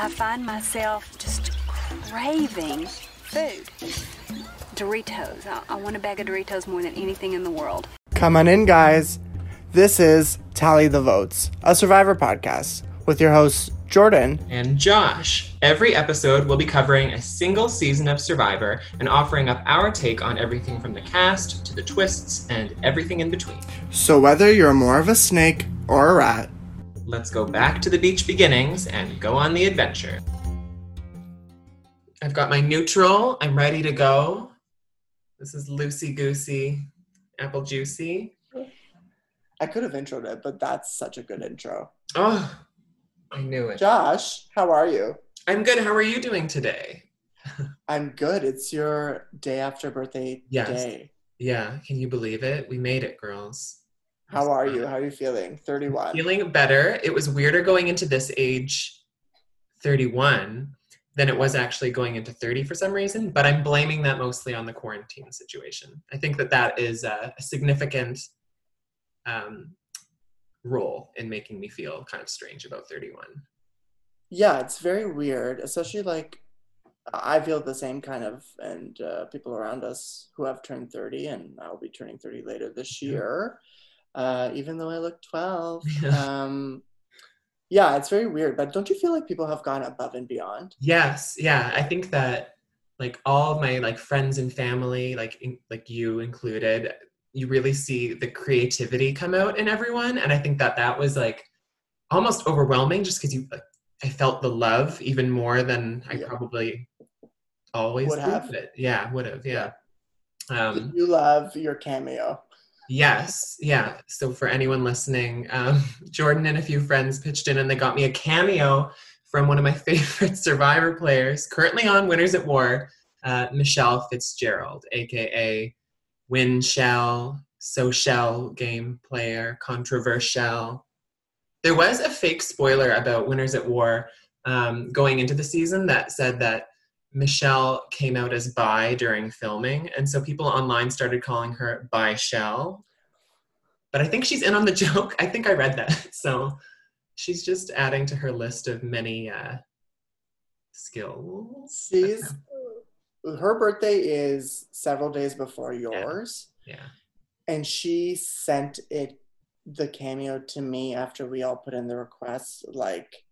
I find myself just craving food. Doritos. I, I want a bag of Doritos more than anything in the world. Come on in, guys. This is Tally the Votes, a Survivor podcast with your hosts, Jordan. and Josh. Every episode we'll be covering a single season of Survivor and offering up our take on everything from the cast to the twists and everything in between. So, whether you're more of a snake or a rat, Let's go back to the beach beginnings and go on the adventure. I've got my neutral. I'm ready to go. This is loosey goosey, apple juicy. I could have introed it, but that's such a good intro. Oh, I knew it. Josh, how are you? I'm good. How are you doing today? I'm good. It's your day after birthday Yes. day. Yeah, can you believe it? We made it, girls. How are you? How are you feeling? 31. Feeling better. It was weirder going into this age 31 than it was actually going into 30 for some reason, but I'm blaming that mostly on the quarantine situation. I think that that is a, a significant um, role in making me feel kind of strange about 31. Yeah, it's very weird, especially like I feel the same kind of, and uh, people around us who have turned 30, and I'll be turning 30 later this year, uh, even though I look 12. Yeah. Um, yeah, it's very weird, but don't you feel like people have gone above and beyond? Yes, yeah, I think that like all of my like friends and family, like in, like you included, you really see the creativity come out in everyone, and I think that that was like almost overwhelming, just because you, like, I felt the love even more than I Yeah. probably always Would have. but yeah, would have, yeah. Um, you love your cameo. Yes, yeah. So for anyone listening, um, Jordan and a few friends pitched in and they got me a cameo from one of my favorite Survivor players, currently on Winners at War, uh, Michelle Fitzgerald, aka Win Shell, So Shell game player, controversial. There was a fake spoiler about Winners at War um, going into the season that said that Michelle came out as bi during filming, and so people online started calling her bi Shell. But I think she's in on the joke. I think I read that. So she's just adding to her list of many uh, skills. She's her birthday is several days before yours. Yeah. and she sent it the cameo to me after we all put in the request like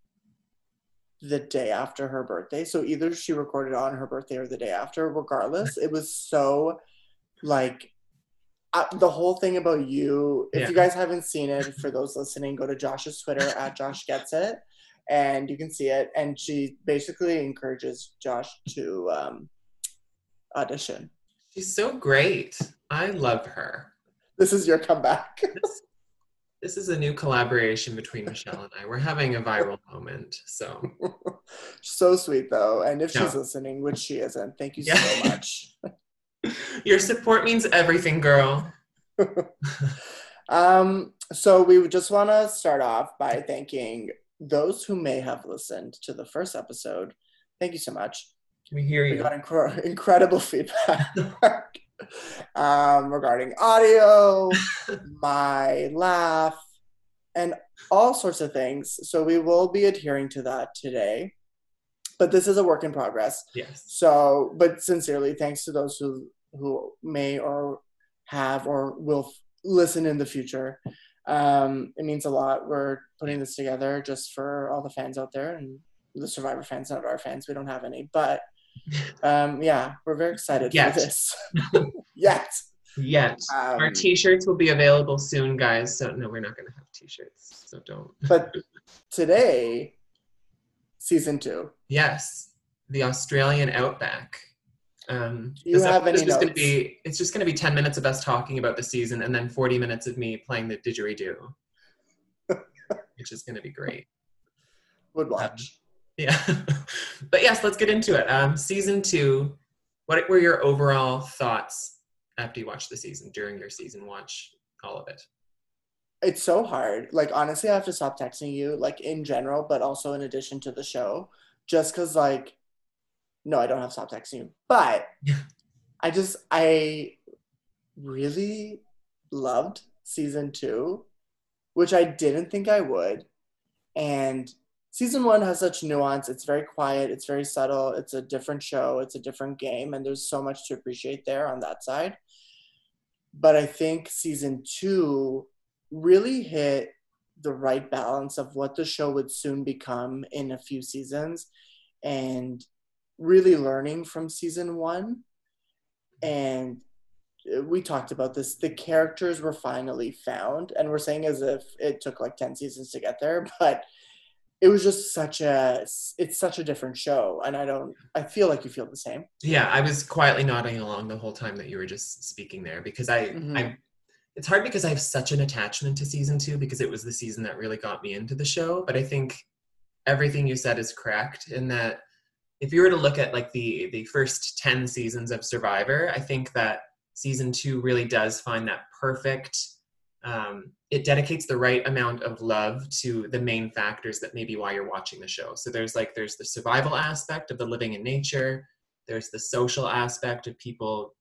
the day after her birthday so either she recorded on her birthday or the day after regardless it was so like uh, the whole thing about you if Yeah. you guys haven't seen it for those listening go to josh's twitter at josh gets it and you can see it and she basically encourages josh to um, audition She's so great. I love her. this is your comeback This, this is a new collaboration between Michelle and I. We're having a viral moment. So so sweet though and if she's listening which she isn't thank you Yeah. so much your support means everything, girl. um so we just want to start off by thanking those who may have listened to the first episode thank you so much we hear we you? got incre- incredible feedback um, regarding audio my laugh and all sorts of things so we will be adhering to that today but this is a work in progress Yes. So, but sincerely, thanks to those who who may or have or will f- listen in the future. Um, it means a lot. We're putting this together just for all the fans out there and the Survivor fans, not our fans. We don't have any, but um, yeah, we're very excited Yet. for this. Yet, Yet. um, Our t-shirts will be available soon, guys. So no, we're not gonna have t-shirts. So don't. but today, season two. Yes, the Australian outback. Um, you have episode's any just gonna be it's just gonna be ten minutes of us talking about the season, and then forty minutes of me playing the didgeridoo, which is gonna be great. Would watch. Yeah, but yes, let's get into it. Um, season two. What were your overall thoughts after you watched the season? During your season watch, all of it. it's so hard. Like honestly, I have to stop texting you, like in general, but also in addition to the show, just because like, no, I don't have to stop texting you, but I just I really loved season two, which I didn't think I would, and season one has such nuance. It's very quiet. It's very subtle. It's a different show. It's a different game, and there's so much to appreciate there on that side. But I think season two really hit the right balance of what the show would soon become in a few seasons, and really learning from season one. And we talked about this. The characters were finally found, and we're saying as if it took like ten seasons to get there, but it was just such a it's such a different show and i don't i feel like you feel the same yeah i was quietly nodding along the whole time that you were just speaking there because i mm-hmm. i it's hard because i have such an attachment to season two because it was the season that really got me into the show but i think everything you said is correct in that if you were to look at like the the first 10 seasons of survivor i think that season two really does find that perfect um, it dedicates the right amount of love to the main factors that may be why you're watching the show. So there's like there's the survival aspect of the living in nature, there's the social aspect of people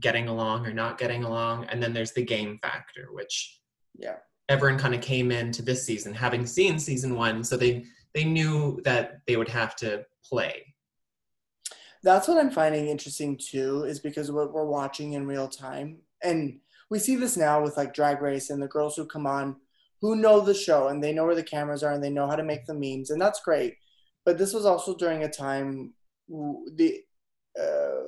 getting along or not getting along, and then there's the game factor, which yeah everyone kind of came into this season having seen season one, so they they knew that they would have to play. That's what I'm finding interesting too, is because what we're watching in real time and we see this now with like Drag Race and the girls who come on who know the show and they know where the cameras are and they know how to make the memes and that's great. But this was also during a time the uh,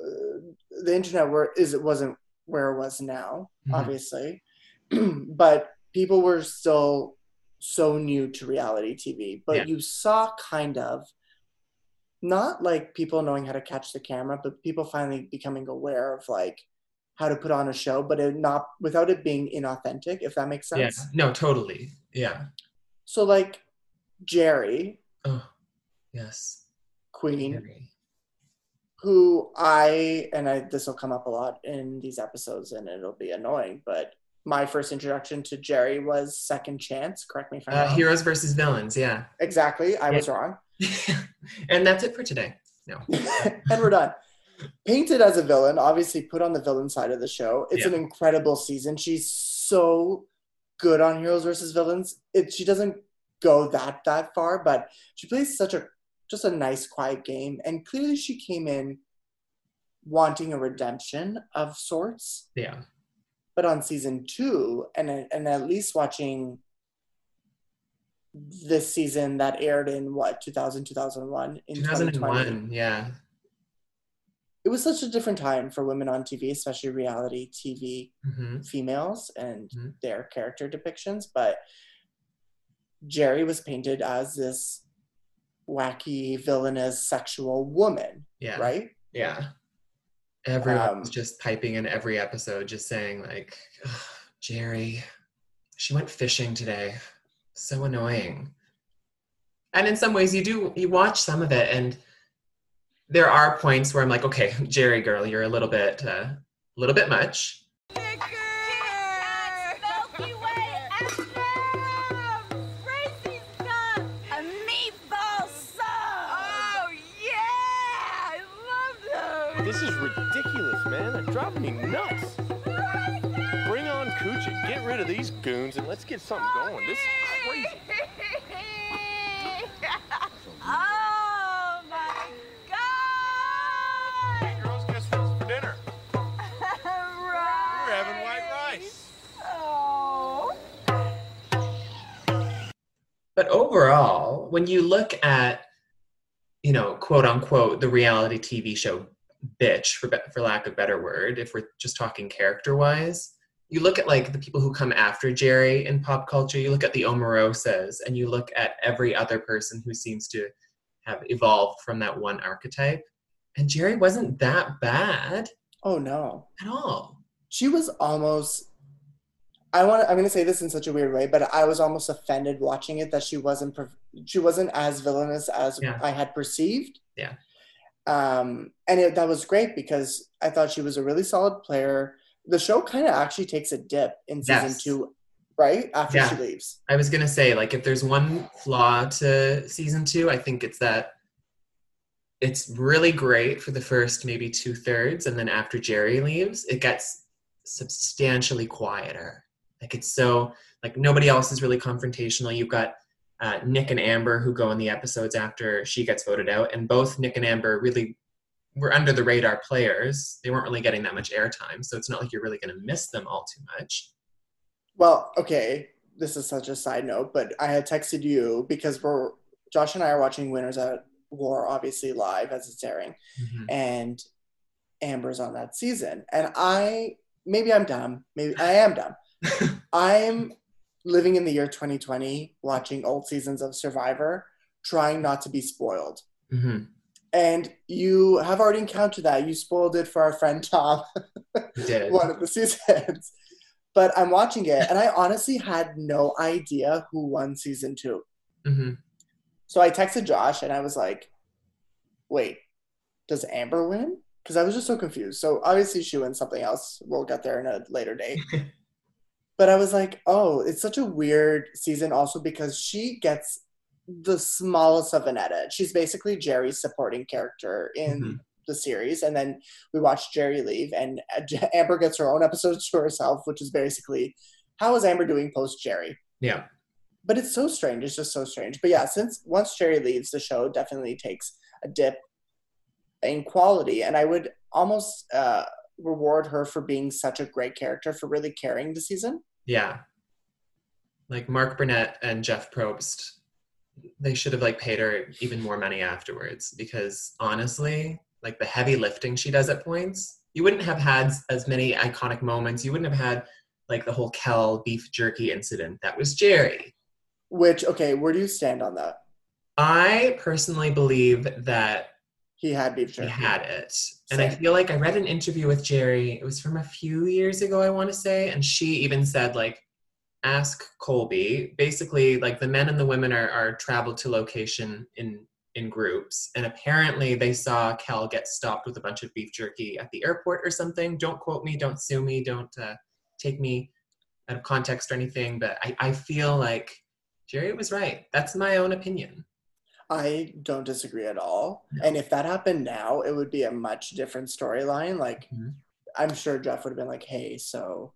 the internet where is it wasn't where it was now, mm-hmm. obviously, but people were still so new to reality TV. But yeah. you saw kind of not like people knowing how to catch the camera, but people finally becoming aware of like how to put on a show, but it not without it being inauthentic, if that makes sense. Yeah, no, totally. Yeah. So like Jerri. Oh, yes. Queen. Jerri. Who I and I this will come up a lot in these episodes and it'll be annoying, but my first introduction to Jerri was Second Chance. Correct me if I'm uh, wrong. Heroes versus villains. Yeah. Exactly. I yeah. was wrong. and that's it for today. No. and we're done painted as a villain, obviously put on the villain side of the show. It's yeah. an incredible season. She's so good on Heroes versus Villains. It she doesn't go that that far, but she plays such a just a nice quiet game and clearly she came in wanting a redemption of sorts. Yeah. But on season 2 and and at least watching this season that aired in what 2000 2001 in 2001 yeah it was such a different time for women on TV, especially reality TV mm-hmm. females and mm-hmm. their character depictions. But Jerri was painted as this wacky, villainous, sexual woman. Yeah. Right? Yeah. Everyone um, was just piping in every episode, just saying, like, "Jerri, she went fishing today. So annoying. And in some ways, you do, you watch some of it and there are points where I'm like, okay, Jerri girl, you're a little bit, uh, a little bit much. Oh! This is ridiculous, man. They're driving me nuts. Bring on Kucha. Get rid of these goons and let's get something going. This is crazy. But overall, when you look at, you know, quote unquote, the reality TV show bitch, for, for lack of better word, if we're just talking character wise, you look at like the people who come after Jerri in pop culture, you look at the Omarosas, and you look at every other person who seems to have evolved from that one archetype. And Jerri wasn't that bad. Oh no. At all. She was almost I want I'm going to say this in such a weird way, but I was almost offended watching it that she wasn't she wasn't as villainous as yeah. I had perceived. Yeah. Um, and it, that was great because I thought she was a really solid player. The show kind of actually takes a dip in season yes. two, right after yeah. she leaves. I was gonna say like if there's one flaw to season two, I think it's that it's really great for the first maybe two thirds, and then after Jerri leaves, it gets substantially quieter like it's so like nobody else is really confrontational. You've got uh, Nick and Amber who go in the episodes after she gets voted out, and both Nick and Amber really were under the radar players. They weren't really getting that much airtime, so it's not like you're really going to miss them all too much. Well, okay, this is such a side note, but I had texted you because we're Josh and I are watching Winners at War, obviously live as it's airing, Mhm. and Amber's on that season. And I maybe I'm dumb, maybe I am dumb. I'm living in the year 2020, watching old seasons of Survivor, trying not to be spoiled. Mhm. And you have already encountered that. You spoiled it for our friend Tom did. one of the seasons. But I'm watching it, and I honestly had no idea who won season two. Mhm. So I texted Josh, and I was like, "Wait, does Amber win?" Because I was just so confused. So obviously she wins something else. We'll get there in a later date. but I was like, "Oh, it's such a weird season." Also because she gets the smallest of an edit. She's basically Jerri's supporting character in Mhm. the series, and then we watch Jerri leave, and Amber gets her own episode to herself, which is basically how is Amber doing post Jerri? Yeah. But it's so strange. It's just so strange. But yeah, since once Jerri leaves, the show definitely takes a dip in quality, and I would almost uh, reward her for being such a great character for really carrying the season. Yeah. Like Mark Burnett and Jeff Probst, they should have like paid her even more money afterwards because honestly, like the heavy lifting she does at points, you wouldn't have had as many iconic moments. You wouldn't have had like the whole Kel beef jerky incident. That was Jerri. Which okay, where do you stand on that? I personally believe that He had beef jerky. he had it. And I feel like I read an interview with Jerri. It was from a few years ago, I want to say. And she even said, like, ask Colby. Basically, like the men and the women are, are traveled to location in in groups. And apparently they saw Kel get stopped with a bunch of beef jerky at the airport or something. Don't quote me, don't sue me, don't uh, take me out of context or anything. But I, I feel like Jerri was right. That's my own opinion. I don't disagree at all. No. And if that happened now, it would be a much different storyline. Like, Mhm. I'm sure Jeff would have been like, "Hey, so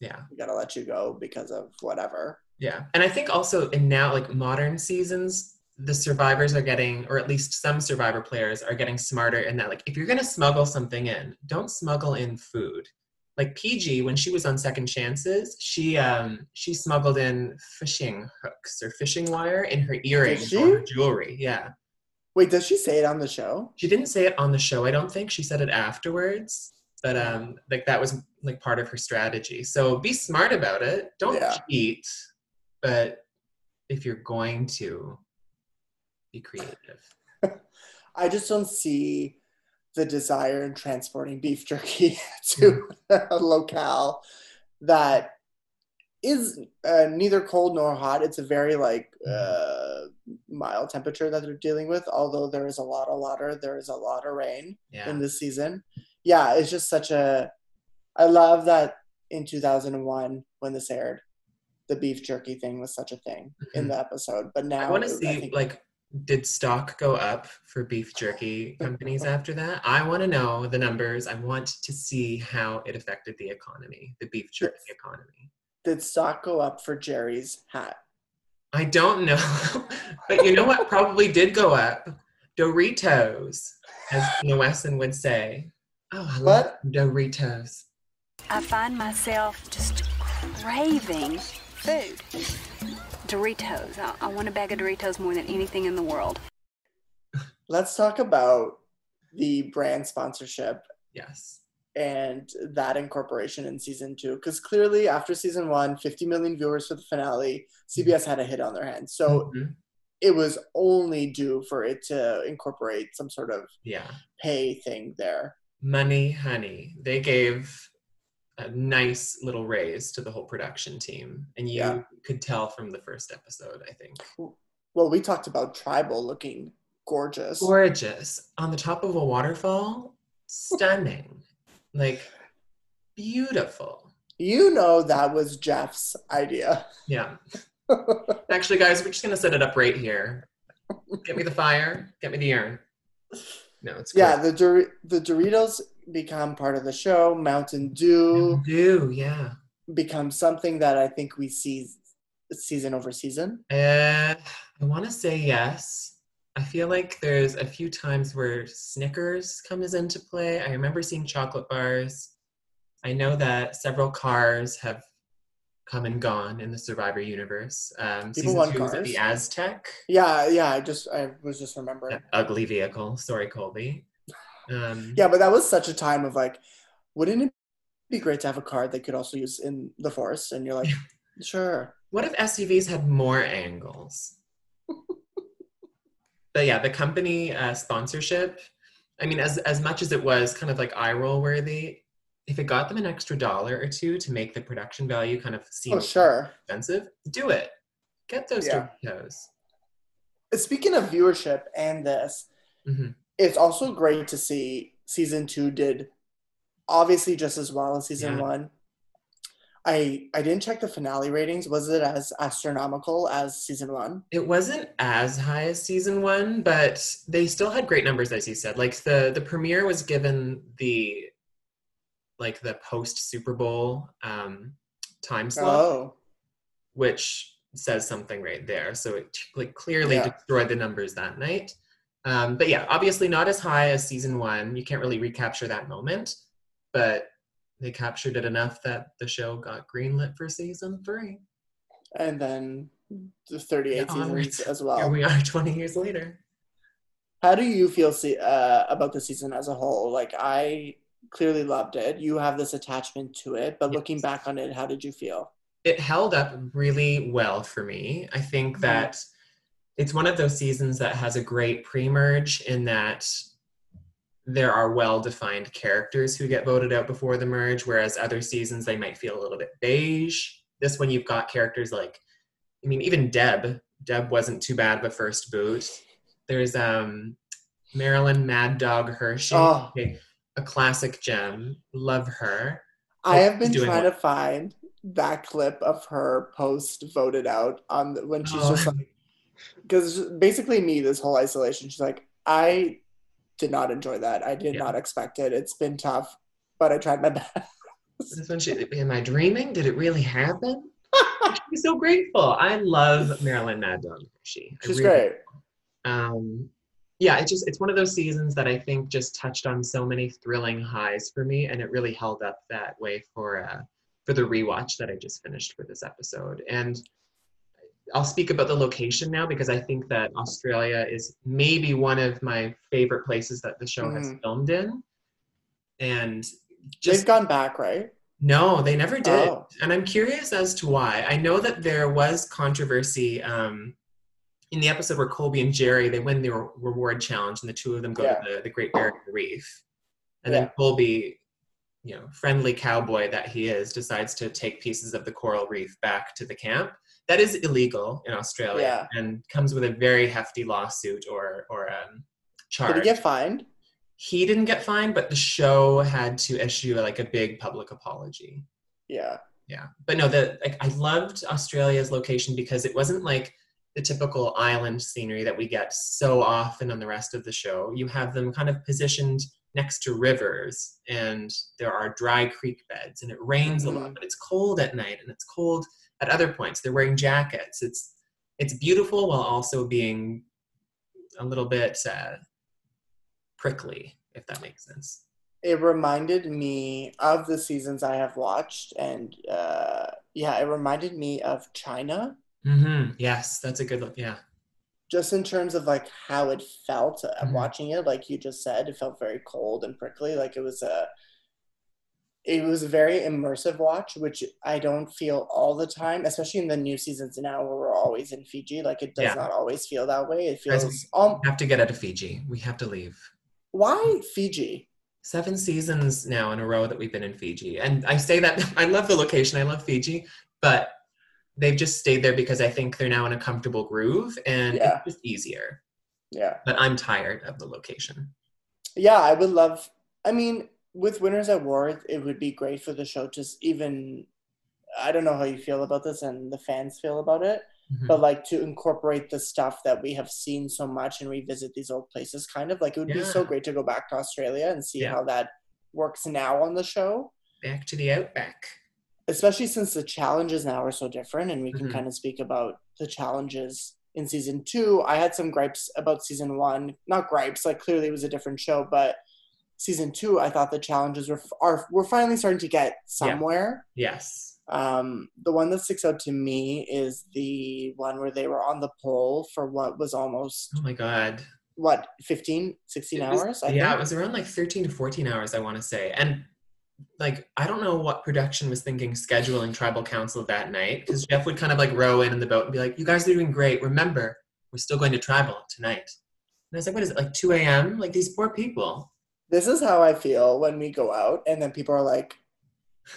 Yeah. we gotta let you go because of whatever." Yeah. And I think also in now like modern seasons, the survivors are getting, or at least some survivor players are getting smarter in that like if you're gonna smuggle something in, don't smuggle in food. Like Peih-Gee, when she was on Second Chances, she um she smuggled in fishing hooks or fishing wire in her earrings or her jewelry. Yeah. Wait, does she say it on the show? She didn't say it on the show, I don't think. She said it afterwards. But um like that was like part of her strategy. So be smart about it. Don't Yeah. cheat. But if you're going to be creative. I just don't see the desire in transporting beef jerky to a locale that is uh, neither cold nor hot. It's a very like uh, mild temperature that they're dealing with. Although there is a lot of water, there is a lot of rain Yeah. in this season. Yeah, it's just such a. I love that in 2001 when this aired, the beef jerky thing was such a thing in Mhm. the episode. But now I want to see think- like did stock go up for beef jerky companies after that? I want to know the numbers. I want to see how it affected the economy, the beef jerky Yes. economy. did stock go up for Jerri's hat? I don't know. but you know what probably did go up? Doritos, as Tina Wesson would say. Oh, I love What? Doritos. I find myself just craving food. Doritos. I, I want a bag of Doritos more than anything in the world. Let's talk about the brand sponsorship Yes. and that incorporation in season two. Because clearly, after season one, 50 million viewers for the finale, CBS had a hit on their hands. So Mhm. it was only due for it to incorporate some sort of yeah. pay thing there. Money, honey. They gave a nice little raise to the whole production team. And you Yeah. could tell from the first episode, I think. Well, we talked about tribal looking gorgeous. Gorgeous. On the top of a waterfall, stunning. like, beautiful. You know that was Jeff's idea. Yeah. Actually, guys, we're just going to set it up right here. Get me the fire, get me the urn. No, it's yeah, the Dor- the Doritos become part of the show. Mountain Dew do, yeah. Become something that I think we see season over season? Uh, I want to say yes. I feel like there's a few times where Snickers comes into play. I remember seeing chocolate bars. I know that several cars have come and gone in the Survivor universe. Um, People season two was cars? the Aztec. Yeah, yeah. I just I was just remembering. That ugly vehicle. Sorry, Colby. Um, Yeah, but that was such a time of like, wouldn't it be great to have a card they could also use in the forest? And you're like, sure. What if SUVs had more angles? but yeah, the company uh, sponsorship. I mean, as as much as it was kind of like eye roll worthy, if it got them an extra dollar or two to make the production value kind of seem Oh, sure. expensive, do it. Get those Yeah. Doritos. Speaking of viewership and this, Mhm. It's also great to see season two did obviously just as well as season Yeah. one. I I didn't check the finale ratings. Was it as astronomical as season one? It wasn't as high as season one, but they still had great numbers, as you said. Like the the premiere was given the like the post Super Bowl um, time slot. Oh, which says something right there. So it like clearly Yeah. destroyed the numbers that night. Um, but yeah, obviously not as high as season one. You can't really recapture that moment, but they captured it enough that the show got greenlit for season three. and then the 38 Yeah, seasons onwards. as well. Here we are 20 years later. How do you feel see, uh, about the season as a whole? Like I clearly loved it. You have this attachment to it, but looking back on it, how did you feel? It held up really well for me. I think Mhm. that it's one of those seasons that has a great pre-merge in that there are well-defined characters who get voted out before the merge, whereas other seasons they might feel a little bit beige. This one you've got characters like, I mean, even Deb. Deb wasn't too bad of a first boot. There's um, Maralyn Mad Dog Hershey, Oh. okay, a classic gem. Love her. I have been trying what? to find that clip of her post voted out on the, when she's Oh. just like because basically me this whole isolation she's like I did not enjoy that I did Yeah. not expect it it's been tough but I tried my best This one, she, am I dreaming? Did it really happen? I'm so grateful. I love Maralyn Mad Dog Hershey. I she's really great um yeah it's just it's one of those seasons that i think just touched on so many thrilling highs for me and it really held up that way for uh for the rewatch that i just finished for this episode and i'll speak about the location now because i think that australia is maybe one of my favorite places that the show has Mhm. filmed in and they've gone back right no, they never did. Oh. And I'm curious as to why. I know that there was controversy um, in the episode where Colby and Jerri they win the re- reward challenge, and the two of them go Yeah. to the, the Great Barrier Reef, and Yeah. then Colby, you know, friendly cowboy that he is, decides to take pieces of the coral reef back to the camp. That is illegal in Australia, and comes with a very hefty lawsuit or or um, charge did he get fined he didn't get fined, but the show had to issue like a big public apology. yeah Yeah, but no, the like I loved Australia's location because it wasn't like the typical island scenery that we get so often on the rest of the show. You have them kind of positioned next to rivers, and there are dry creek beds, and it rains a Mhm. lot, but it's cold at night, and it's cold at other points. They're wearing jackets. It's it's beautiful while also being a little bit uh, prickly, if that makes sense. it reminded me of the seasons I have watched and uh yeah it reminded me of China Mm-hmm. Yes, that's a good look. Yeah. just in terms of like how it felt uh, Mhm. watching it like you just said it felt very cold and prickly like it was a it was a very immersive watch which i don't feel all the time especially in the new seasons now where we're always in fiji like it does Yeah. not always feel that way it feels um, We have to get out of Fiji. We have to leave. why fiji Seven seasons now in a row that we've been in Fiji. And I say that I love the location, I love Fiji, but they've just stayed there because I think they're now in a comfortable groove and Yeah. it's just easier. yeah But I'm tired of the location. yeah i would love i mean with winners at war it would be great for the show to even i don't know how you feel about this and the fans feel about it Mhm. but like to incorporate the stuff that we have seen so much and revisit these old places kind of like it would be so great to go back to australia and see Yeah. how that works now on the show Back to the outback. especially since the challenges now are so different and we can Mhm. kind of speak about the challenges in season two i had some gripes about season one not gripes like clearly it was a different show but season two i thought the challenges were are we're finally starting to get somewhere Yes. um the one that sticks out to me is the one where they were on the pole for what was almost Oh my god. what 15 16 It was- hours I yeah, think? it was around like 13 to 14 hours, I want to say. And like, I don't know what production was thinking scheduling tribal council that night because Jeff would kind of like row in in the boat and be like, You guys are doing great. Remember, we're still going to tribal tonight. And I was like, What is it, like 2 a.m.? Like, these poor people. This is how I feel when we go out and then people are like,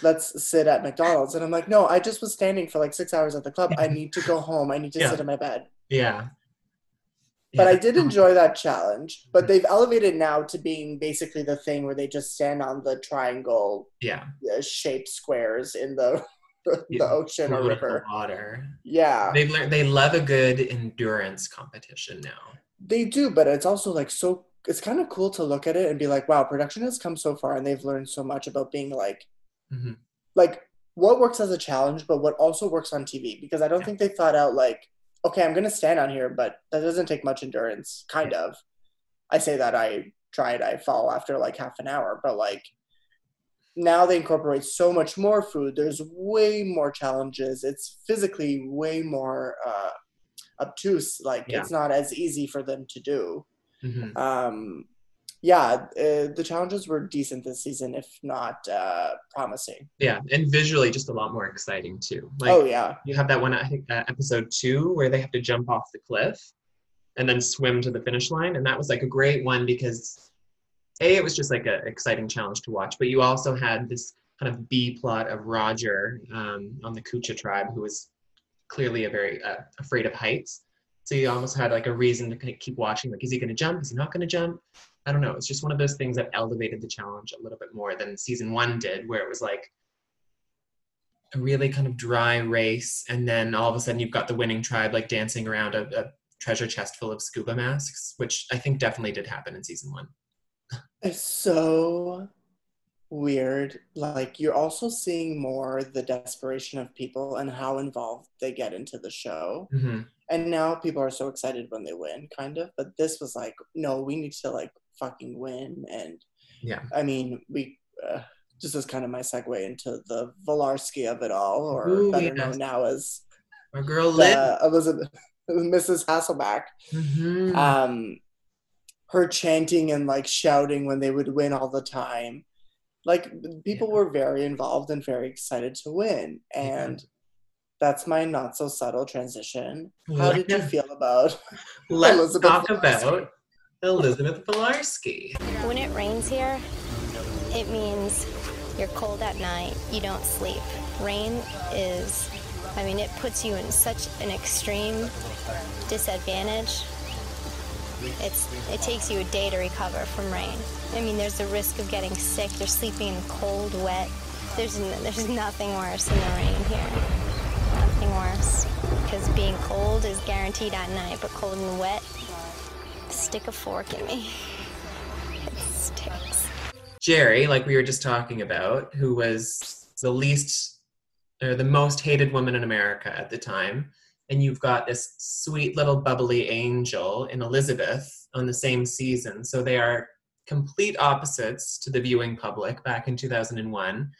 let's sit at McDonald's. And I'm like, no, I just was standing for like six hours at the club. I need to go home. I need to Yeah. sit in my bed. Yeah. But Yeah. I did enjoy that challenge. But they've elevated now to being basically the thing where they just stand on the triangle Yeah. uh, shaped squares in the the Yeah, ocean or Float in the river. Water. Yeah, They've learned they love a good endurance competition now. they do. But it's also like so. It's kind of cool to look at it and be like, wow, production has come so far and they've learned so much about being like hmm like what works as a challenge, but what also works on TV. Because I don't Yeah. think they thought out like, okay, I'm gonna stand on here, but that doesn't take much endurance. Kind of. I say that I tried, I fall after like half an hour, but like now they incorporate so much more food. There's way more challenges. It's physically way more uh, obtuse. Like Yeah. it's not as easy for them to do. Hmm Um, yeah, uh, the challenges were decent this season, if not uh, promising. Yeah, and visually just a lot more exciting too. Like oh yeah. you have that one I think uh, episode two where they have to jump off the cliff and then swim to the finish line, and that was like a great one because a it was just like an exciting challenge to watch, but you also had this kind of B plot of Rodger um, on the Kucha tribe who was clearly a very uh, afraid of heights. So you almost had like a reason to kind of keep watching. Like, is he going to jump? Is he not going to jump? I don't know. It's just one of those things that elevated the challenge a little bit more than season one did, where it was like a really kind of dry race, and then all of a sudden you've got the winning tribe like dancing around a, a treasure chest full of scuba masks, which I think definitely did happen in season one. It's so weird. Like you're also seeing more the desperation of people and how involved they get into the show. hmm And now people are so excited when they win, kind of. But this was like, no, we need to like fucking win. And Yeah. I mean, we uh, just as kind of my segue into the Filarski of it all, or Ooh, better yes. known now as Our girl uh, Elisabeth, Mrs. Hasselbeck. Mhm. um her chanting and like shouting when they would win all the time like people Yeah. were very involved and very excited to win Yeah. and that's my not so subtle transition how did you feel about Let's Elisabeth talk Filarski. about Elisabeth Filarski. When it rains here, it means you're cold at night, you don't sleep. Rain is, I mean, it puts you in such an extreme disadvantage. It's, it takes you a day to recover from rain. I mean, there's the risk of getting sick. You're sleeping in cold, wet. There's, there's nothing worse than the rain here. Nothing worse. Because being cold is guaranteed at night, but cold and wet, stick a fork in me. It stinks. Jerri, like we were just talking about, who was the least or the most hated woman in America at the time. And you've got this sweet little bubbly angel in Elisabeth on the same season. So they are complete opposites to the viewing public back in 2001.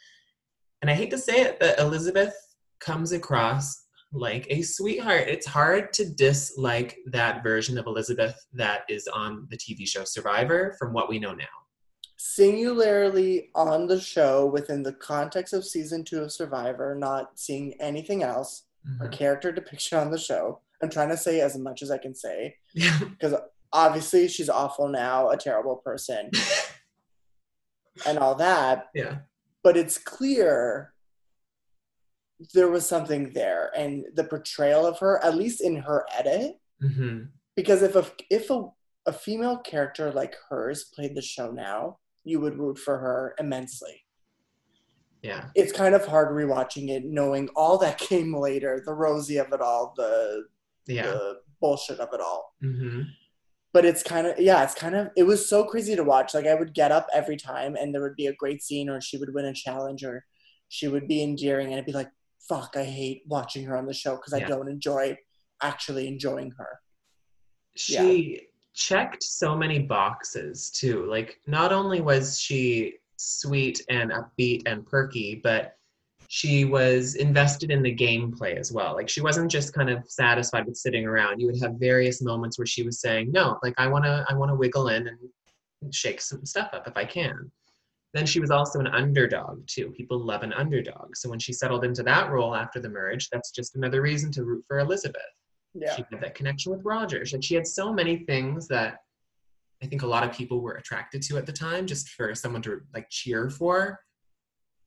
And I hate to say it, but Elisabeth comes across like a sweetheart. It's hard to dislike that version of Elisabeth that is on the TV show Survivor from what we know now. singularly on the show within the context of season two of survivor not seeing anything else or Mhm. character depiction on the show i'm trying to say as much as i can say because obviously she's awful now, a terrible person, and all that. yeah. But it's clear there was something there, and the portrayal of her, at least in her edit, hmm because if a if a, a female character like hers played the show now, you would root for her immensely. Yeah. It's kind of hard rewatching it, knowing all that came later, the Rosie of it all, the Yeah. the bullshit of it all. hmm but it's kind of yeah it's kind of it was so crazy to watch like i would get up every time and there would be a great scene or she would win a challenge or she would be endearing and I'd be like, fuck, I hate watching her on the show because I don't enjoy actually enjoying her. she checked so many boxes too like not only was she sweet and upbeat and perky but she was invested in the gameplay as well. Like she wasn't just kind of satisfied with sitting around. You would have various moments where she was saying no like i want to i want to wiggle in and shake some stuff up if i can. Then she was also an underdog too. People love an underdog. So when she settled into that role after the merge that's just another reason to root for elisabeth. Yeah. she had that connection with Rogers, and she had so many things that I think a lot of people were attracted to at the time, just for someone to like cheer for.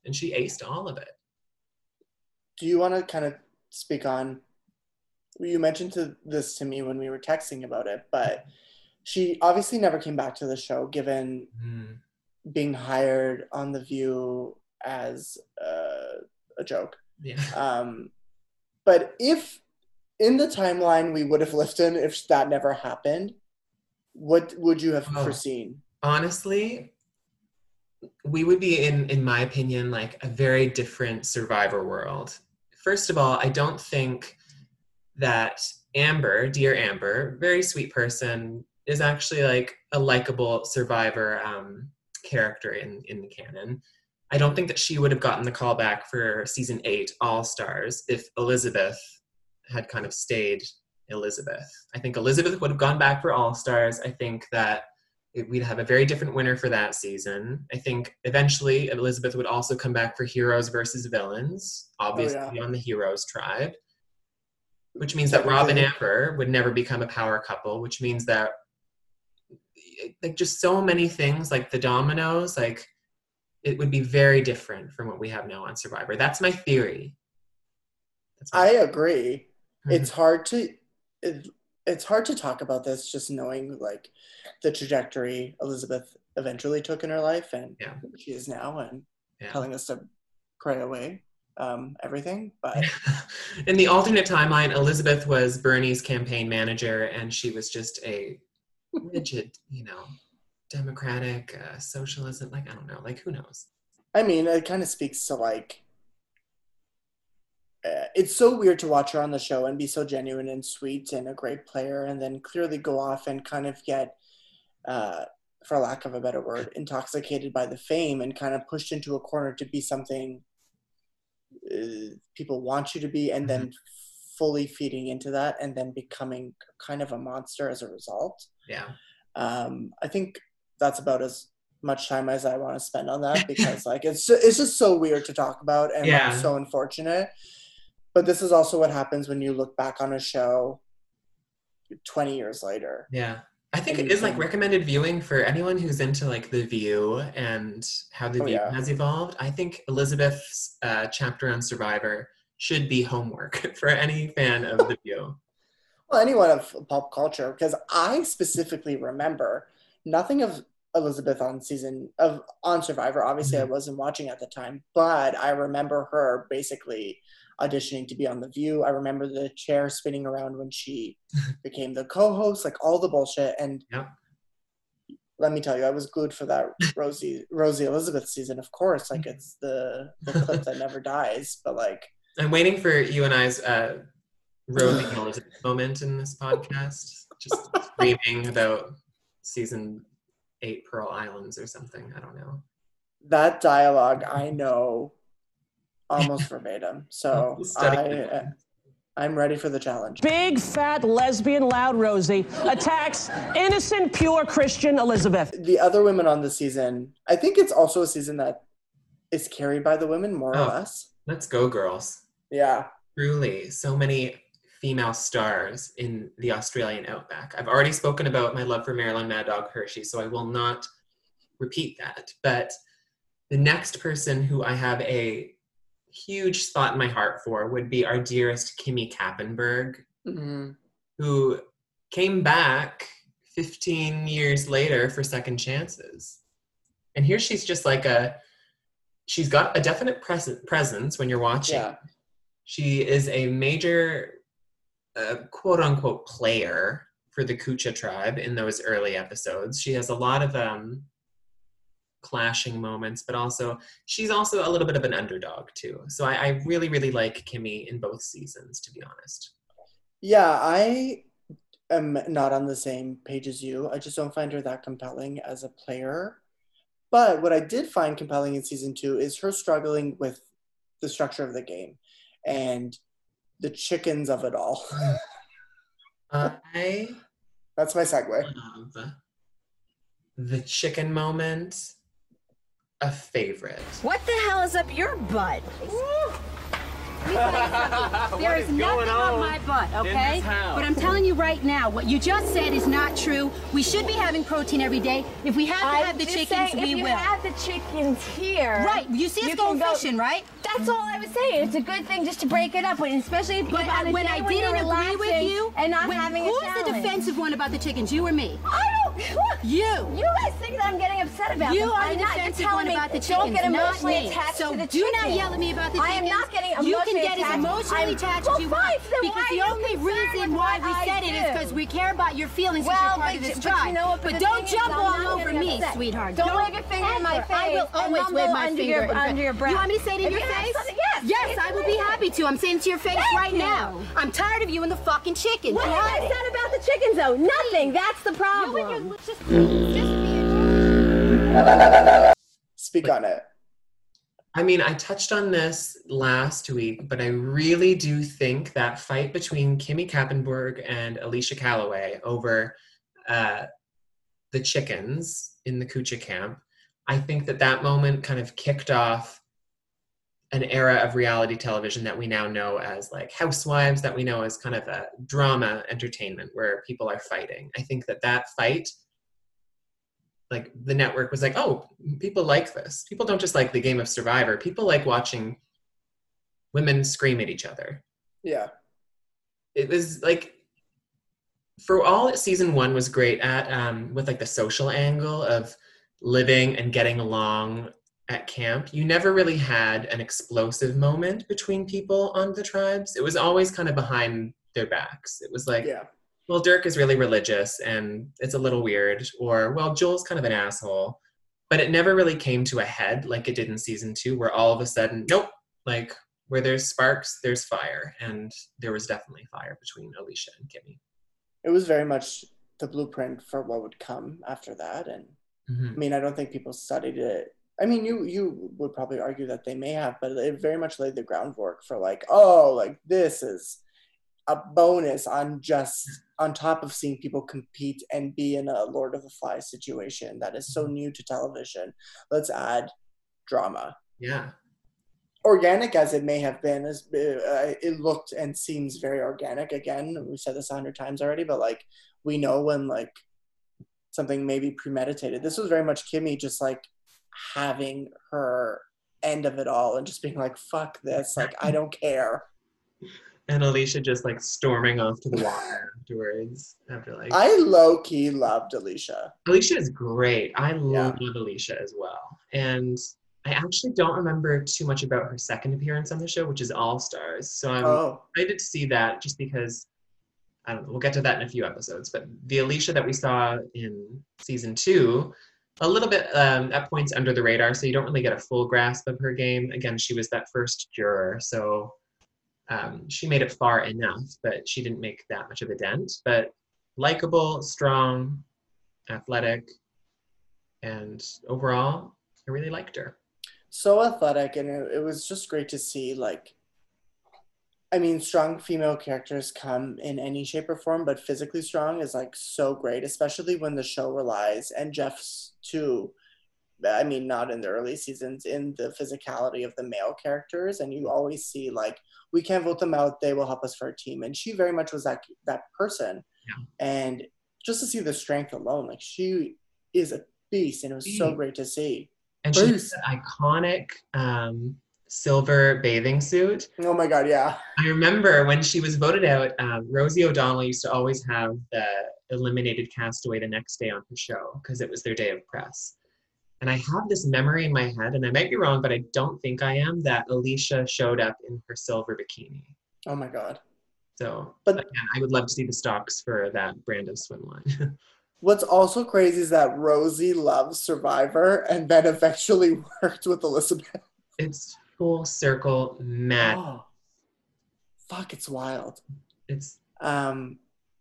And she aced all of it. Do you want to kind of speak on? You mentioned to this to me when we were texting about it, but she obviously never came back to the show, given Mm, being hired on The View as uh, a joke. yeah. Um, but if in the timeline we would have listened, if that never happened, what would you have Oh. foreseen? Honestly, we would be in, in my opinion, like a very different survivor world. First of all, I don't think that Amber, dear Amber, very sweet person, is actually like a likable survivor um, character in, in the canon. I don't think that she would have gotten the call back for season eight All Stars if Elisabeth had kind of stayed Elisabeth. I think Elisabeth would have gone back for All Stars. I think that it- we'd have a very different winner for that season. I think eventually Elisabeth would also come back for Heroes versus Villains, obviously on the Heroes tribe, which means that Rob and Amber would never become a power couple, which means that like just so many things like the dominoes like it would be very different from what we have now on survivor that's my theory That's my I agree. Mhm. It's hard to it, it's hard to talk about this just knowing like the trajectory Elisabeth eventually took in her life and Yeah. she is now and Yeah. telling us to pray away um, everything. But in the alternate timeline, Elisabeth was Bernie's campaign manager, and she was just a rigid, you know, democratic uh, socialism. Like I don't know, like who knows? I mean, it kind of speaks to like. Uh, it's so weird to watch her on the show and be so genuine and sweet and a great player, and then clearly go off and kind of get, uh, for lack of a better word, intoxicated by the fame and kind of pushed into a corner to be something uh, people want you to be, and then fully feeding into that, and then becoming kind of a monster as a result Yeah, um, I think that's about as much time as I want to spend on that because like it's it's just so weird to talk about and Yeah. like, so unfortunate. But this is also what happens when you look back on a show 20 years later. yeah. I think it is like recommended viewing for anyone who's into like The View and how The Oh, View yeah. has evolved. I think Elisabeth's uh, chapter on Survivor should be homework for any fan of The View. Well, anyone of pop culture because I specifically remember nothing of Elisabeth on season of on Survivor. Obviously, I Mhm. wasn't watching at the time, but I remember her basically auditioning to be on The View. I remember the chair spinning around when she became the co-host, like all the bullshit. And let me tell you, I was glued for that Rosie Rosie Elisabeth season. Of course, like it's the the clip that never dies. But like, I'm waiting for you and I's uh, Rosie Elisabeth moment in this podcast. Just screaming about season eight Pearl Islands or something. I don't know. that dialogue I know almost verbatim. So I. Uh, I'm ready for the challenge. Big fat lesbian loud Rosie attacks innocent pure Christian Elisabeth. The other women on the season, I think it's also a season that is carried by the women more or Oh. less. Let's go, girls. Yeah. Truly, so many female stars in the Australian outback. I've already spoken about my love for Maralyn Mad Dog Hershey, so I will not repeat that. But the next person who I have a huge spot in my heart for would be our dearest Kimmy Kappenberg, hmm who came back 15 years later for second chances. And here she's just like a, she's got a definite pres- presence when you're watching. Yeah. She is a major uh, quote unquote player for the Kucha tribe in those early episodes. She has a lot of um, clashing moments, but also she's also a little bit of an underdog too. So I, I really, really like Kimmy in both seasons, to be honest. Yeah, I am not on the same page as you. I just don't find her that compelling as a player. But what I did find compelling in season two is her struggling with the structure of the game and the chickens of it all. I That's my segue. the chicken moment. A favorite. What the hell is up your butt? There is nothing on my butt, okay? But I'm telling you right now, what you just said is not true. We should be having protein every day. If we have to have the chickens, we if you will. have the chickens here. right, you see us you going can go- fishing, right? That's all I was saying. It's a good thing just to break it up, when, especially if But on a when day I when you're didn't agree with you, and not when- having a who's the defensive one about the chickens, you or me? I don't. You. You guys think that I'm getting upset about You them. are I'm the not. You're telling me about the don't chickens, get not emotionally me. attached So to the chickens. do not yell at me about the chickens. I am not getting You emotionally can get as attached. emotionally I'm- attached well, as you want. then Because the you only reason why we I said it is because we care about your feelings Well, you're part but of this you- but you know what, but But don't jump all over me, upset. sweetheart. Don't wave your finger in my ever. I will face always wave my finger your- in your- under your breath. You want me to say it in your face? yes, Yes, I will be happy to. I'm saying it to your face right now. I'm tired of you and the fucking chickens. What have I said about the chickens though? Nothing. That's the problem. Speak on it. I mean, I touched on this last week, but I really do think that fight between Kimmi Kappenberg and Alicia Calaway over uh, the chickens in the Kucha camp, I think that that moment kind of kicked off an era of reality television that we now know as like housewives, that we know as kind of a drama entertainment where people are fighting. I think that that fight like the network was like, oh, people like this. People don't just like the game of Survivor. People like watching women scream at each other. Yeah. It was like, for all that season one was great at, um, with like the social angle of living and getting along at camp, you never really had an explosive moment between people on the tribes. It was always kind of behind their backs. It was like, Yeah. well, Dirk is really religious and it's a little weird, or well, Joel's kind of an asshole. But it never really came to a head like it did in season two, where all of a sudden, nope, like where there's sparks, there's fire. And there was definitely fire between Alicia and Kimmi. It was very much the blueprint for what would come after that. And Mhm. I mean, I don't think people studied it. I mean, you you would probably argue that they may have, but it very much laid the groundwork for like, oh, like this is a bonus on just on top of seeing people compete and be in a Lord of the Flies situation that is so new to television. Let's add drama. Yeah. Organic as it may have been, as uh, it looked and seems very organic. Again, we've said this a hundred times already, but like we know when like something may be premeditated. This was very much Kimmi just like having her end of it all and just being like, fuck this, like I don't care. And Alicia just like storming off to the water afterwards. After like, I low key loved Alicia. Alicia is great. I Yeah. love Alicia as well. And I actually don't remember too much about her second appearance on the show, which is All Stars. So I'm Oh, excited to see that just because I don't know, we'll get to that in a few episodes. But the Alicia that we saw in season two, a little bit um, at points under the radar, so you don't really get a full grasp of her game. Again, she was that first juror, so um, she made it far enough, but she didn't make that much of a dent. But likable, strong, athletic, and overall, I really liked her. so athletic, and it, it was just great to see like. I mean, strong female characters come in any shape or form, but physically strong is like so great, especially when the show relies and Jeff's too. I mean, not in the early seasons, in the physicality of the male characters, and you always see like we can't vote them out; they will help us for our team, and she very much was that that person. Yeah. And just to see the strength alone, like she is a beast, and it was so great to see. And she Bruce. has iconic um, silver bathing suit. Oh my god, yeah. I remember when she was voted out, um, Rosie O'Donnell used to always have the eliminated castaway the next day on her show because it was their day of press. And I have this memory in my head, and I might be wrong, but I don't think I am, that Alicia showed up in her silver bikini. Oh my god. So, But- again, I would love to see the stocks for that brand of swim line. What's also crazy is that Rosie loves Survivor and then eventually worked with Elisabeth. It's full circle mad. Oh, fuck, it's wild. It's Um,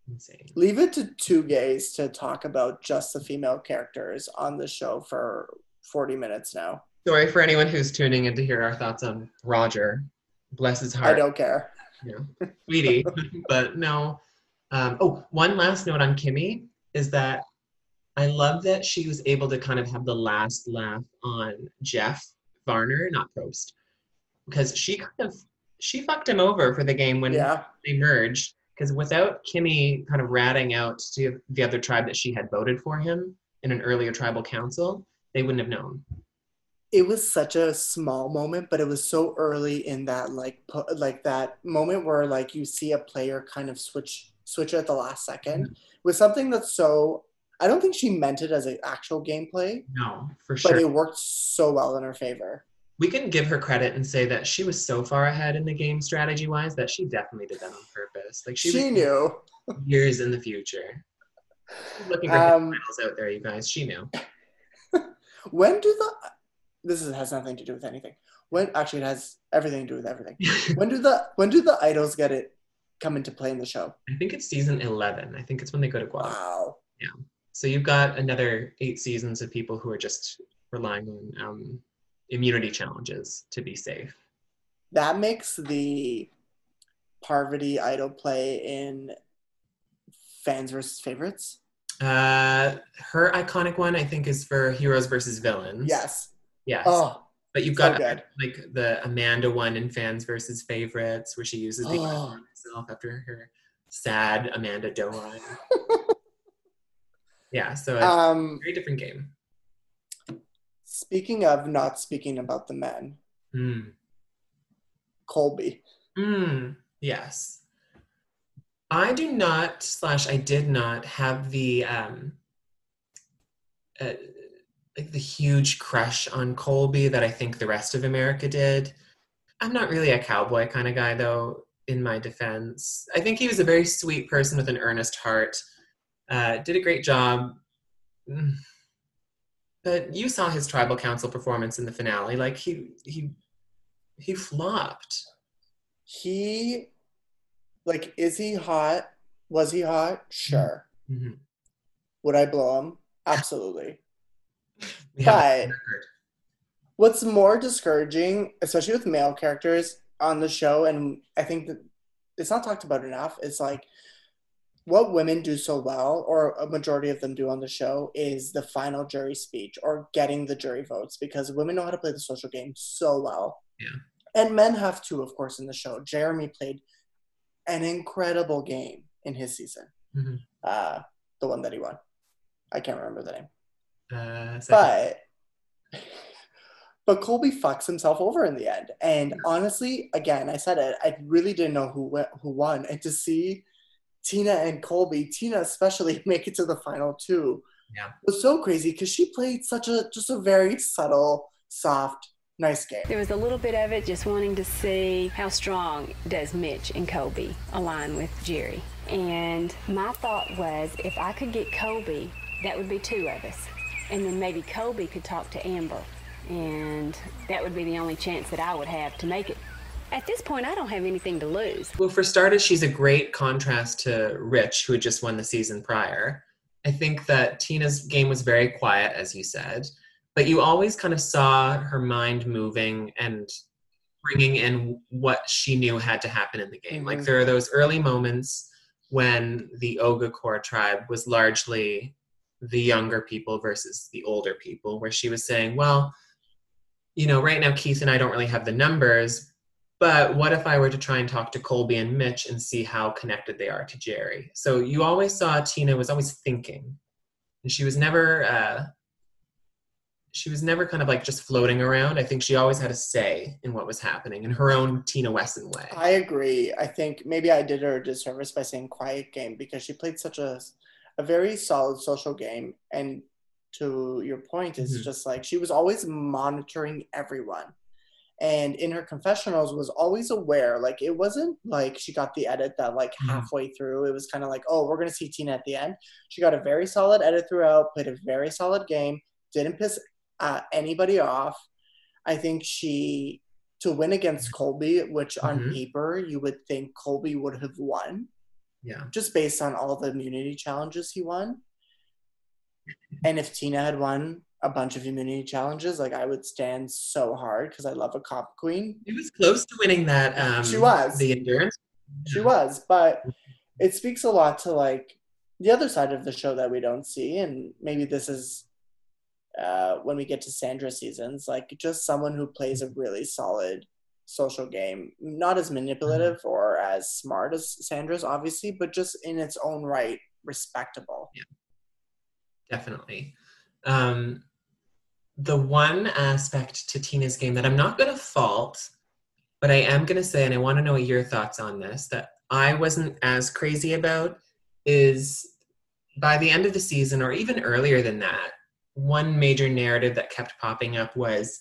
insane. leave it to two gays to talk about just the female characters on the show for 40 minutes now. Sorry for anyone who's tuning in to hear our thoughts on Rodger. Bless his heart. I don't care. yeah, sweetie. but no. Um, oh, one last note on Kimmi is that I love that she was able to kind of have the last laugh on Jeff Varner, not Probst, because she kind of she fucked him over for the game when Yeah. they merged. Because without Kimmi kind of ratting out to the other tribe that she had voted for him in an earlier tribal council, they wouldn't have known. It was such a small moment, but it was so early in that like like that moment where like you see a player kind of switch switch at the last 2nd mm-hmm. with something that's so I don't think she meant it as an actual gameplay, No, for sure. but it worked so well in her favor. We can give her credit and say that she was so far ahead in the game strategy wise that she definitely did that on purpose. Like she, She, knew. years in the future. She's Looking for Um, titles out there, you guys. She knew. When do the this is, has nothing to do with anything. When actually it has everything to do with everything. when do the when do the idols get it come into play in the show? I think it's season eleven. I think it's when they go to Guam. Wow. Yeah. So you've got another eight seasons of people who are just relying on um, immunity challenges to be safe. That makes the Parvati idol play in fans versus favorites. Uh, her iconic one, I think, is for heroes versus villains. Yes. Yes. Oh, But you've got good. like the Amanda one in fans versus favorites, where she uses the Oh. herself after her sad Amanda eye. yeah, so it's um, a very different game. Speaking of not speaking about the men, Mm. Colby. Mm. Yes. I do not slash I did not have the um uh, like the huge crush on Colby that I think the rest of America did. I'm not really a cowboy kind of guy though in my defense. I think he was a very sweet person with an earnest heart. Uh, did a great job. But you saw his tribal council performance in the finale. Like he he he flopped. He like is he hot? Was he hot? Sure. Mhm. Would I blow him? Absolutely. But- What's more discouraging, especially with male characters on the show, and I think that it's not talked about enough, is like what women do so well, or a majority of them do on the show, is the final jury speech or getting the jury votes because women know how to play the social game so well. Yeah. And men have too, of course, in the show. Jeremy played an incredible game in his season. Mhm. Uh, the one that he won. I can't remember the name. Uh, But but Colby fucks himself over in the end. And honestly, again, I said it. I really didn't know who went, who won, and to see Tina and Colby, Tina especially, make it to the final two, Yeah. It was so crazy because she played such a just a very subtle, soft, nice game. There was a little bit of it just wanting to see how strong does Mitch and Colby align with Jerri. And my thought was if I could get Colby, that would be two of us. And then maybe Colby could talk to Amber. And that would be the only chance that I would have to make it. At this point, I don't have anything to lose. Well, for starters, she's a great contrast to Rich, who had just won the season prior. I think that Tina's game was very quiet, as you said, but you always kind of saw her mind moving and bringing in what she knew had to happen in the game. Like Mhm. there are those early moments when the Ogakor tribe was largely the younger people versus the older people, where she was saying, well, you know, right now Keith and I don't really have the numbers, but what if I were to try and talk to Colby and Mitch and see how connected they are to Jerri? So you always saw Tina was always thinking, and she was never uh, she was never kind of like just floating around. I think she always had a say in what was happening in her own Tina Wesson way. I agree. I think maybe I did her a disservice by saying quiet game because she played such a a very solid social game. And to your point, it's Mhm. just like she was always monitoring everyone. And in her confessionals was always aware like it wasn't like she got the edit that like Mhm. halfway through it was kind of like oh we're gonna see tina at the end she got a very solid edit throughout played a very solid game didn't piss uh, anybody off i think she to win against colby which on Mhm. paper you would think colby would have won Yeah. just based on all the immunity challenges he won. And if Tina had won a bunch of immunity challenges, like I would stand so hard because I love a cop queen. She was close to winning that. Um, She was. the endurance. She was, but it speaks a lot to like the other side of the show that we don't see, and maybe this is uh, when we get to Sandra seasons, like just someone who plays a really solid social game, not as manipulative or as smart as Sandra's, obviously, but just in its own right, respectable. Yeah, definitely. Um, the one aspect to Tina's game that I'm not going to fault, but I am going to say, and I want to know your thoughts on this, that I wasn't as crazy about is by the end of the season, or even earlier than that, one major narrative that kept popping up was,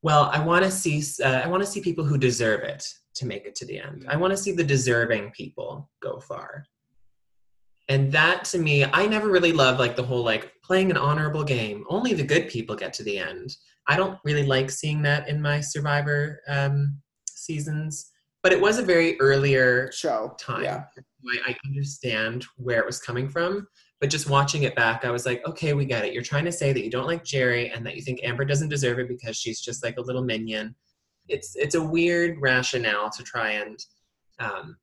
well, I want to see, uh, I want to see people who deserve it to make it to the end. I want to see the deserving people go far and that to me i never really love like the whole like playing an honorable game. Only the good people get to the end. I don't really like seeing that in my survivor um, seasons. But it was a very earlier Show. time. Yeah. I, I understand where it was coming from. But just watching it back i was like okay we get it. You're trying to say that you don't like jerri and that you think amber doesn't deserve it because she's just like a little minion. It's it's a weird rationale to try and um,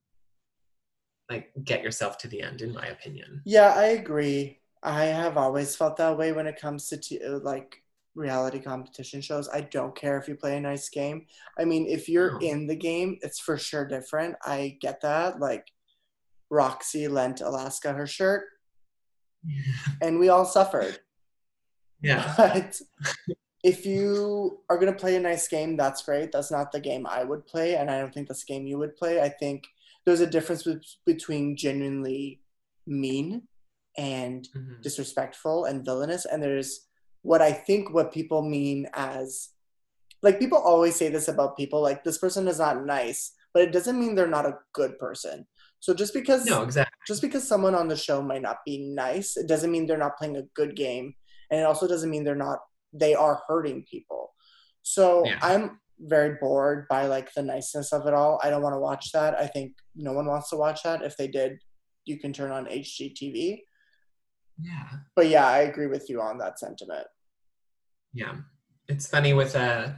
like get yourself to the end in my opinion Yeah, I agree. I have always felt that way when it comes to t- like reality competition shows. I don't care if you play a nice game. I mean, if you're No. in the game, it's for sure different. I get that. Like Roxxxy lent Alaska her shirt and we all suffered. yeah But if you are going to play a nice game, that's great. That's not the game I would play. And I don't think that's the game you would play. I think there's a difference be- between genuinely mean and Mhm. disrespectful and villainous and there's what i think what people mean as like people always say this about people like this person is not nice but it doesn't mean they're not a good person so just because no exactly just because someone on the show might not be nice it doesn't mean they're not playing a good game and it also doesn't mean they're not they are hurting people so Yeah. i'm very bored by like the niceness of it all. I don't want to watch that. I think no one wants to watch that. If they did you can turn on hgtv yeah. But yeah i agree with you on that sentiment. Yeah. It's funny with uh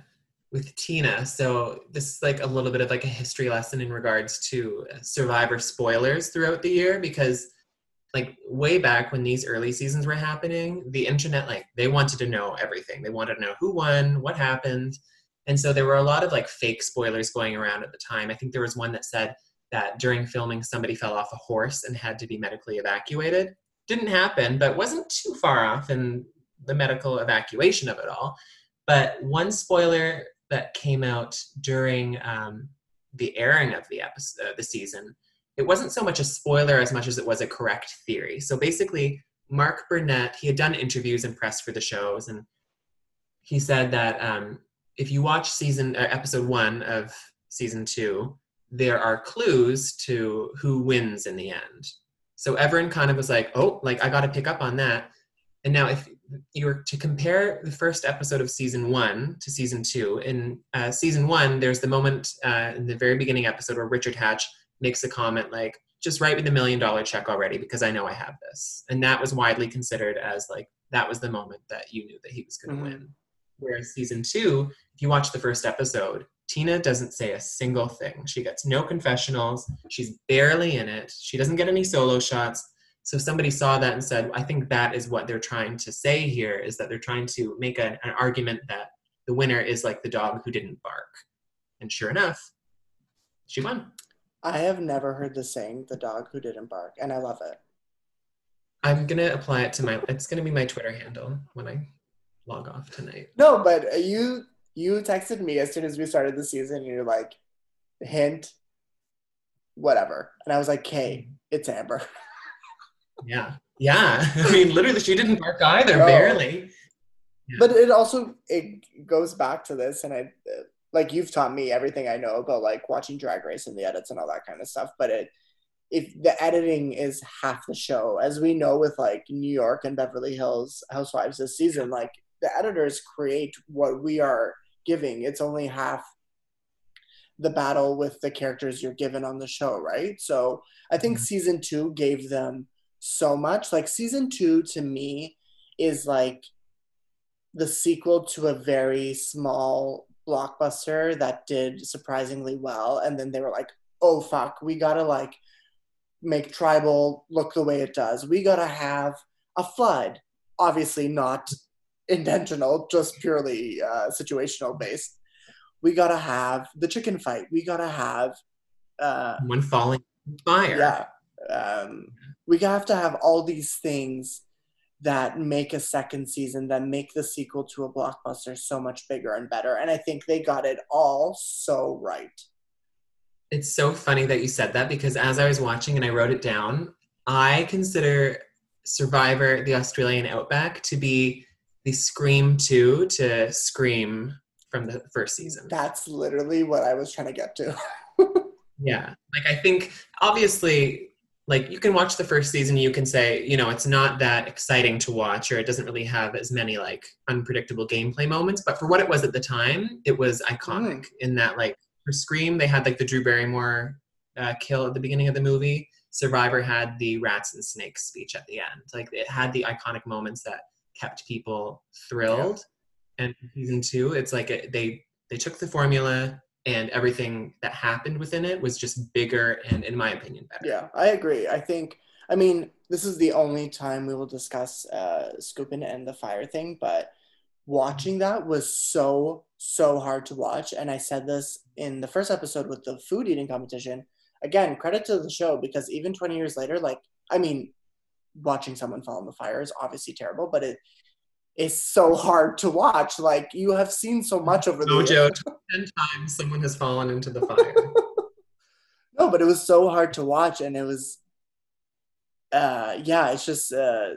with tina. So this is like a little bit of like a history lesson in regards to survivor spoilers throughout the year because like way back when these early seasons were happening the internet like they wanted to know everything. They wanted to know who won what happened and so there were a lot of like fake spoilers going around at the time. I think there was one that said that during filming somebody fell off a horse and had to be medically evacuated. Didn't happen but wasn't too far off in the medical evacuation of it all. But one spoiler that came out during um, the airing of the episode, uh, the season, it wasn't so much a spoiler as much as it was a correct theory. So basically, Mark Burnett, he had done interviews and press for the shows, and he said that um, if you watch season uh, episode one of season two, there are clues to who wins in the end. So everyone kind of was like, "Oh, like I got to pick up on that." And now, if you were to compare the first episode of season one to season two, in uh, season one, there's the moment uh, in the very beginning episode where Richard Hatch makes a comment like, just write me the million dollar check already because I know I have this. And that was widely considered as like, that was the moment that you knew that he was going to Mhm. win. Whereas season two, if you watch the first episode, Tina doesn't say a single thing. She gets no confessionals. She's barely in it. She doesn't get any solo shots. So somebody saw that and said, I think that is what they're trying to say here is that they're trying to make a, an argument that the winner is like the dog who didn't bark. And sure enough, she won. I have never heard the saying "the dog who didn't bark," and I love it. I'm gonna apply it to my. It's gonna be my Twitter handle when I log off tonight. No, but you you texted me as soon as we started the season, and you're like, "Hint, whatever," and I was like, "Kay, it's Amber." Yeah, yeah. I mean, literally, she didn't bark either, No. barely. But it also it goes back to this, and I uh, like you've taught me everything I know about like watching Drag Race and the edits and all that kind of stuff. But it, if the editing is half the show, as we know with like New York and Beverly Hills Housewives this season, like the editors create what we are giving. It's only half the battle with the characters you're given on the show, right? So I think mm-hmm. season two gave them so much. Like season two to me is like the sequel to a very small blockbuster that did surprisingly well. And then they were like, oh fuck, we gotta like make tribal look the way it does. We gotta have a flood. Obviously not intentional, just purely uh, situational based. We gotta have the chicken fight. We gotta have uh, One falling fire. yeah. Um, we have to have all these things that make a second season that make the sequel to a blockbuster so much bigger and better. And I think they got it all so right. It's so funny that you said that because as I was watching and I wrote it down, I consider Survivor the Australian Outback to be the Scream 2 to Scream from the first season. That's literally what I was trying to get to. Yeah. Like I think obviously like you can watch the first season you can say, you know, it's not that exciting to watch or it doesn't really have as many like unpredictable gameplay moments, but for what it was at the time, it was iconic in that like for Scream they had like the Drew Barrymore uh, kill at the beginning of the movie. Survivor had the rats and snakes speech at the end. Like it had the iconic moments that kept people thrilled. And season 2, it's like it, they they took the formula and everything that happened within it was just bigger and in my opinion better Yeah, I agree. I think, I mean, this is the only time we will discuss uh, Skupin and the fire thing, but watching that was so, so hard to watch. And I said this in the first episode with the food eating competition. Again, credit to the show because even 20 years later, like, I mean, watching someone fall in the fire is obviously terrible, but it is so hard to watch. Like, you have seen so much over the mojo 10 times someone has fallen into the fire No, but it was so hard to watch, and it was, uh, yeah, it's just uh,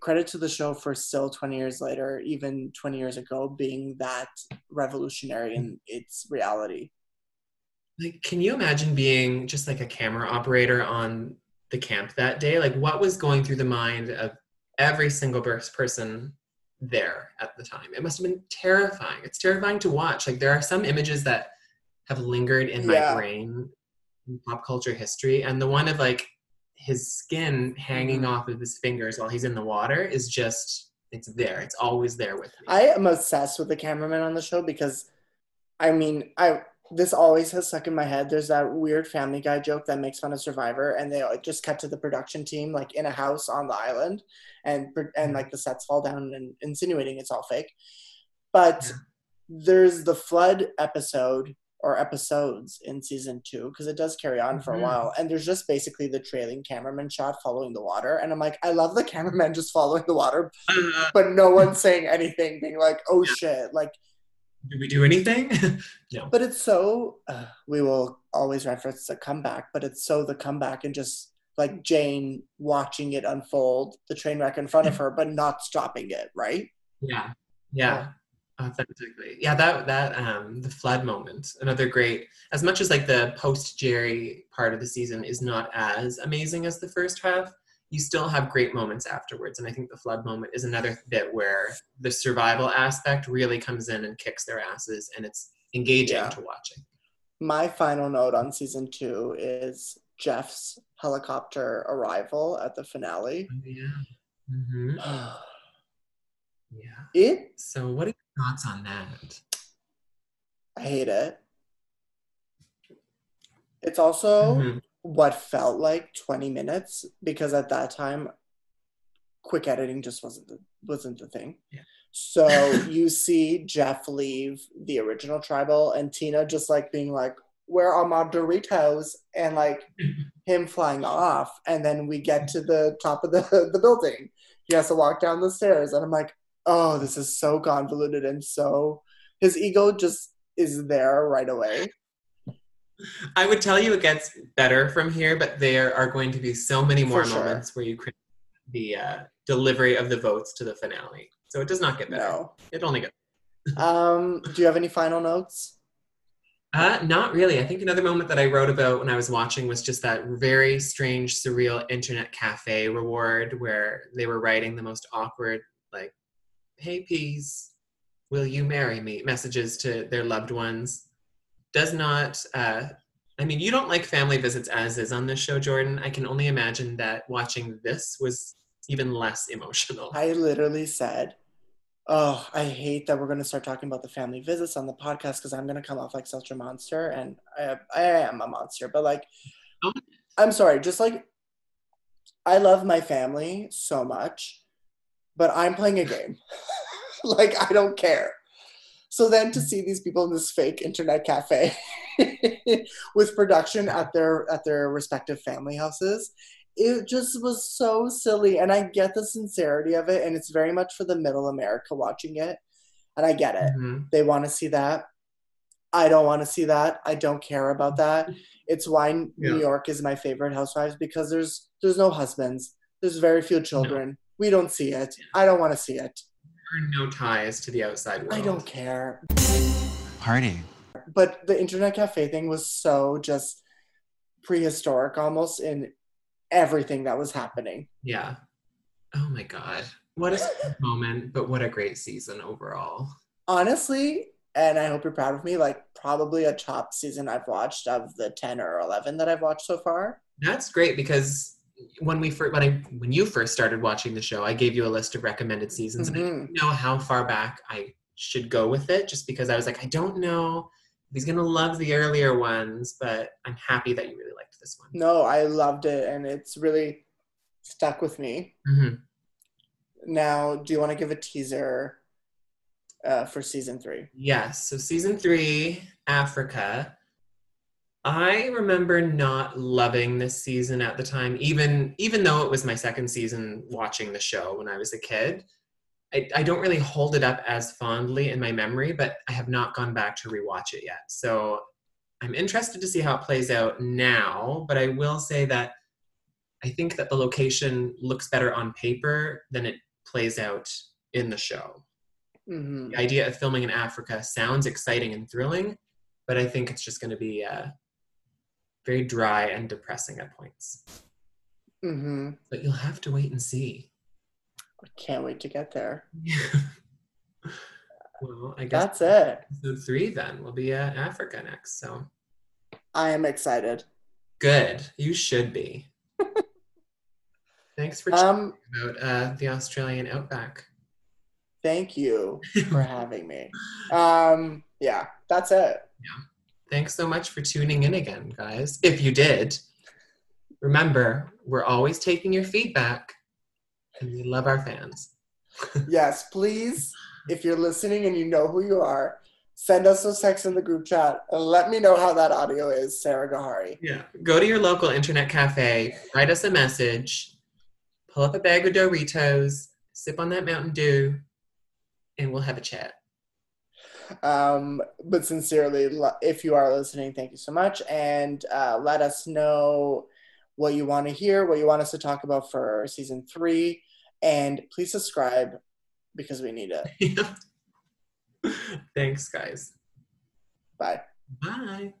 credit to the show for still 20 years later, even 20 years ago, being that revolutionary in its reality. like can you imagine being just like a camera operator on the camp that day like what was going through the mind of every single pers- person there at the time? It must have been terrifying. It's terrifying to watch. Like there are some images that have lingered in my Yeah. brain in pop culture history and the one of like his skin hanging Mm-hmm. off of his fingers while he's in the water is just it's there. It's always there with me. I am obsessed with the cameraman on the show because, I mean, I this always has stuck in my head. There's that weird Family Guy joke that makes fun of Survivor, and they just cut to the production team like in a house on the island, and and like the sets fall down and insinuating it's all fake. But there's the flood episode or episodes in season two because it does carry on for a Mhm. while, and there's just basically the trailing cameraman shot following the water, and I'm like, I love the cameraman just following the water, Uh, but no one's saying anything, being like, "Oh shit!" Like, do we do anything no but it's so. Uh, we will always reference the comeback, but it's so the comeback and just like Jane watching it unfold, the train wreck in front of her, but not stopping it. Right? Yeah, yeah, authentically. Yeah, that that um the flood moment, another great. As much as like the post Jerri part of the season is not as amazing as the first half, you still have great moments afterwards. And I think the flood moment is another bit where the survival aspect really comes in and kicks their asses, and it's engaging Yeah. to watching. My final note on season two is Jeff's helicopter arrival at the finale. Yeah. hmm Yeah. It, So, what are your thoughts on that? I hate it. It's also Mhm. What felt like 20 minutes because at that time quick editing just wasn't the, wasn't the thing. Yeah. So you see Jeff leave the original tribal and Tina just like being like, Where are my Doritos? And like him flying off. And then we get to the top of the, the building. He has to walk down the stairs. And I'm like, Oh, this is so convoluted and so his ego just is there right away. I would tell you it gets better from here, but there are going to be so many more sure. moments where you credit the uh, delivery of the votes to the finale. So it does not get better. No. It only gets. Um, do you have any final notes? Uh, not really. I think another moment that I wrote about when I was watching was just that very strange, surreal internet cafe reward where they were writing the most awkward, like, hey, peas, will you marry me? messages to their loved ones. Does not, uh, I mean, you don't like family visits as is on this show, Jordan. I can only imagine that watching this was even less emotional. I literally said, Oh, I hate that we're going to start talking about the family visits on the podcast because I'm going to come off like such a monster. And I, I am a monster, but like, Oh. I'm sorry, just like, I love my family so much, but I'm playing a game. like, I don't care. So then to see these people in this fake internet cafe with production at their at their respective family houses it just was so silly. And i get the sincerity of it and it's very much for the middle america watching it. And i get it. Mhm. they want to see that. I don't want to see that. I don't care about that. It's why new york is my favorite housewives because there's there's no husbands. There's very few children. We don't see it. I don't want to see it no ties to the outside world. i don't care Party. but the internet cafe thing was so just prehistoric almost in everything that was happening Yeah. Oh my God. What a moment, but what a great season overall. honestly and i hope you're proud of me like probably a top season i've watched of the 10 or 11 that i've watched so far That's great because when we first when I when you first started watching the show, I gave you a list of recommended seasons, and I Mhm. didn't know how far back I should go with it, just because I was like, I don't know he's gonna love the earlier ones, but I'm happy that you really liked this one. no i loved it and it's really stuck with me Mhm. now do you want to give a teaser uh, for season three Yes. So season three, Africa. I remember not loving this season at the time, even even though it was my second season watching the show when I was a kid. I, I don't really hold it up as fondly in my memory, but I have not gone back to rewatch it yet. So I'm interested to see how it plays out now, but I will say that I think that the location looks better on paper than it plays out in the show hmm the idea of filming in Africa sounds exciting and thrilling, but I think it's just going to be uh, very dry and depressing at points. hmm But you'll have to wait and see. i can't wait to get there well, I guess that's it episode three then will be uh, Africa next. So i am excited good. You should be. Thanks for um about uh, the Australian outback. thank you for having me um yeah that's it Thanks so much for tuning in again, guys. If you did, remember, we're always taking your feedback and we love our fans. yes, please, if you're listening and you know who you are, send us those texts in the group chat and let me know how that audio is, Sarah Gahari. Yeah. Go to your local internet cafe, write us a message, pull up a bag of Doritos, sip on that Mountain Dew, and we'll have a chat. Um, but sincerely, if you are listening, thank you so much. And uh, let us know what you want to hear, what you want us to talk about for season three. And please subscribe because we need it. Thanks, guys. Bye. Bye.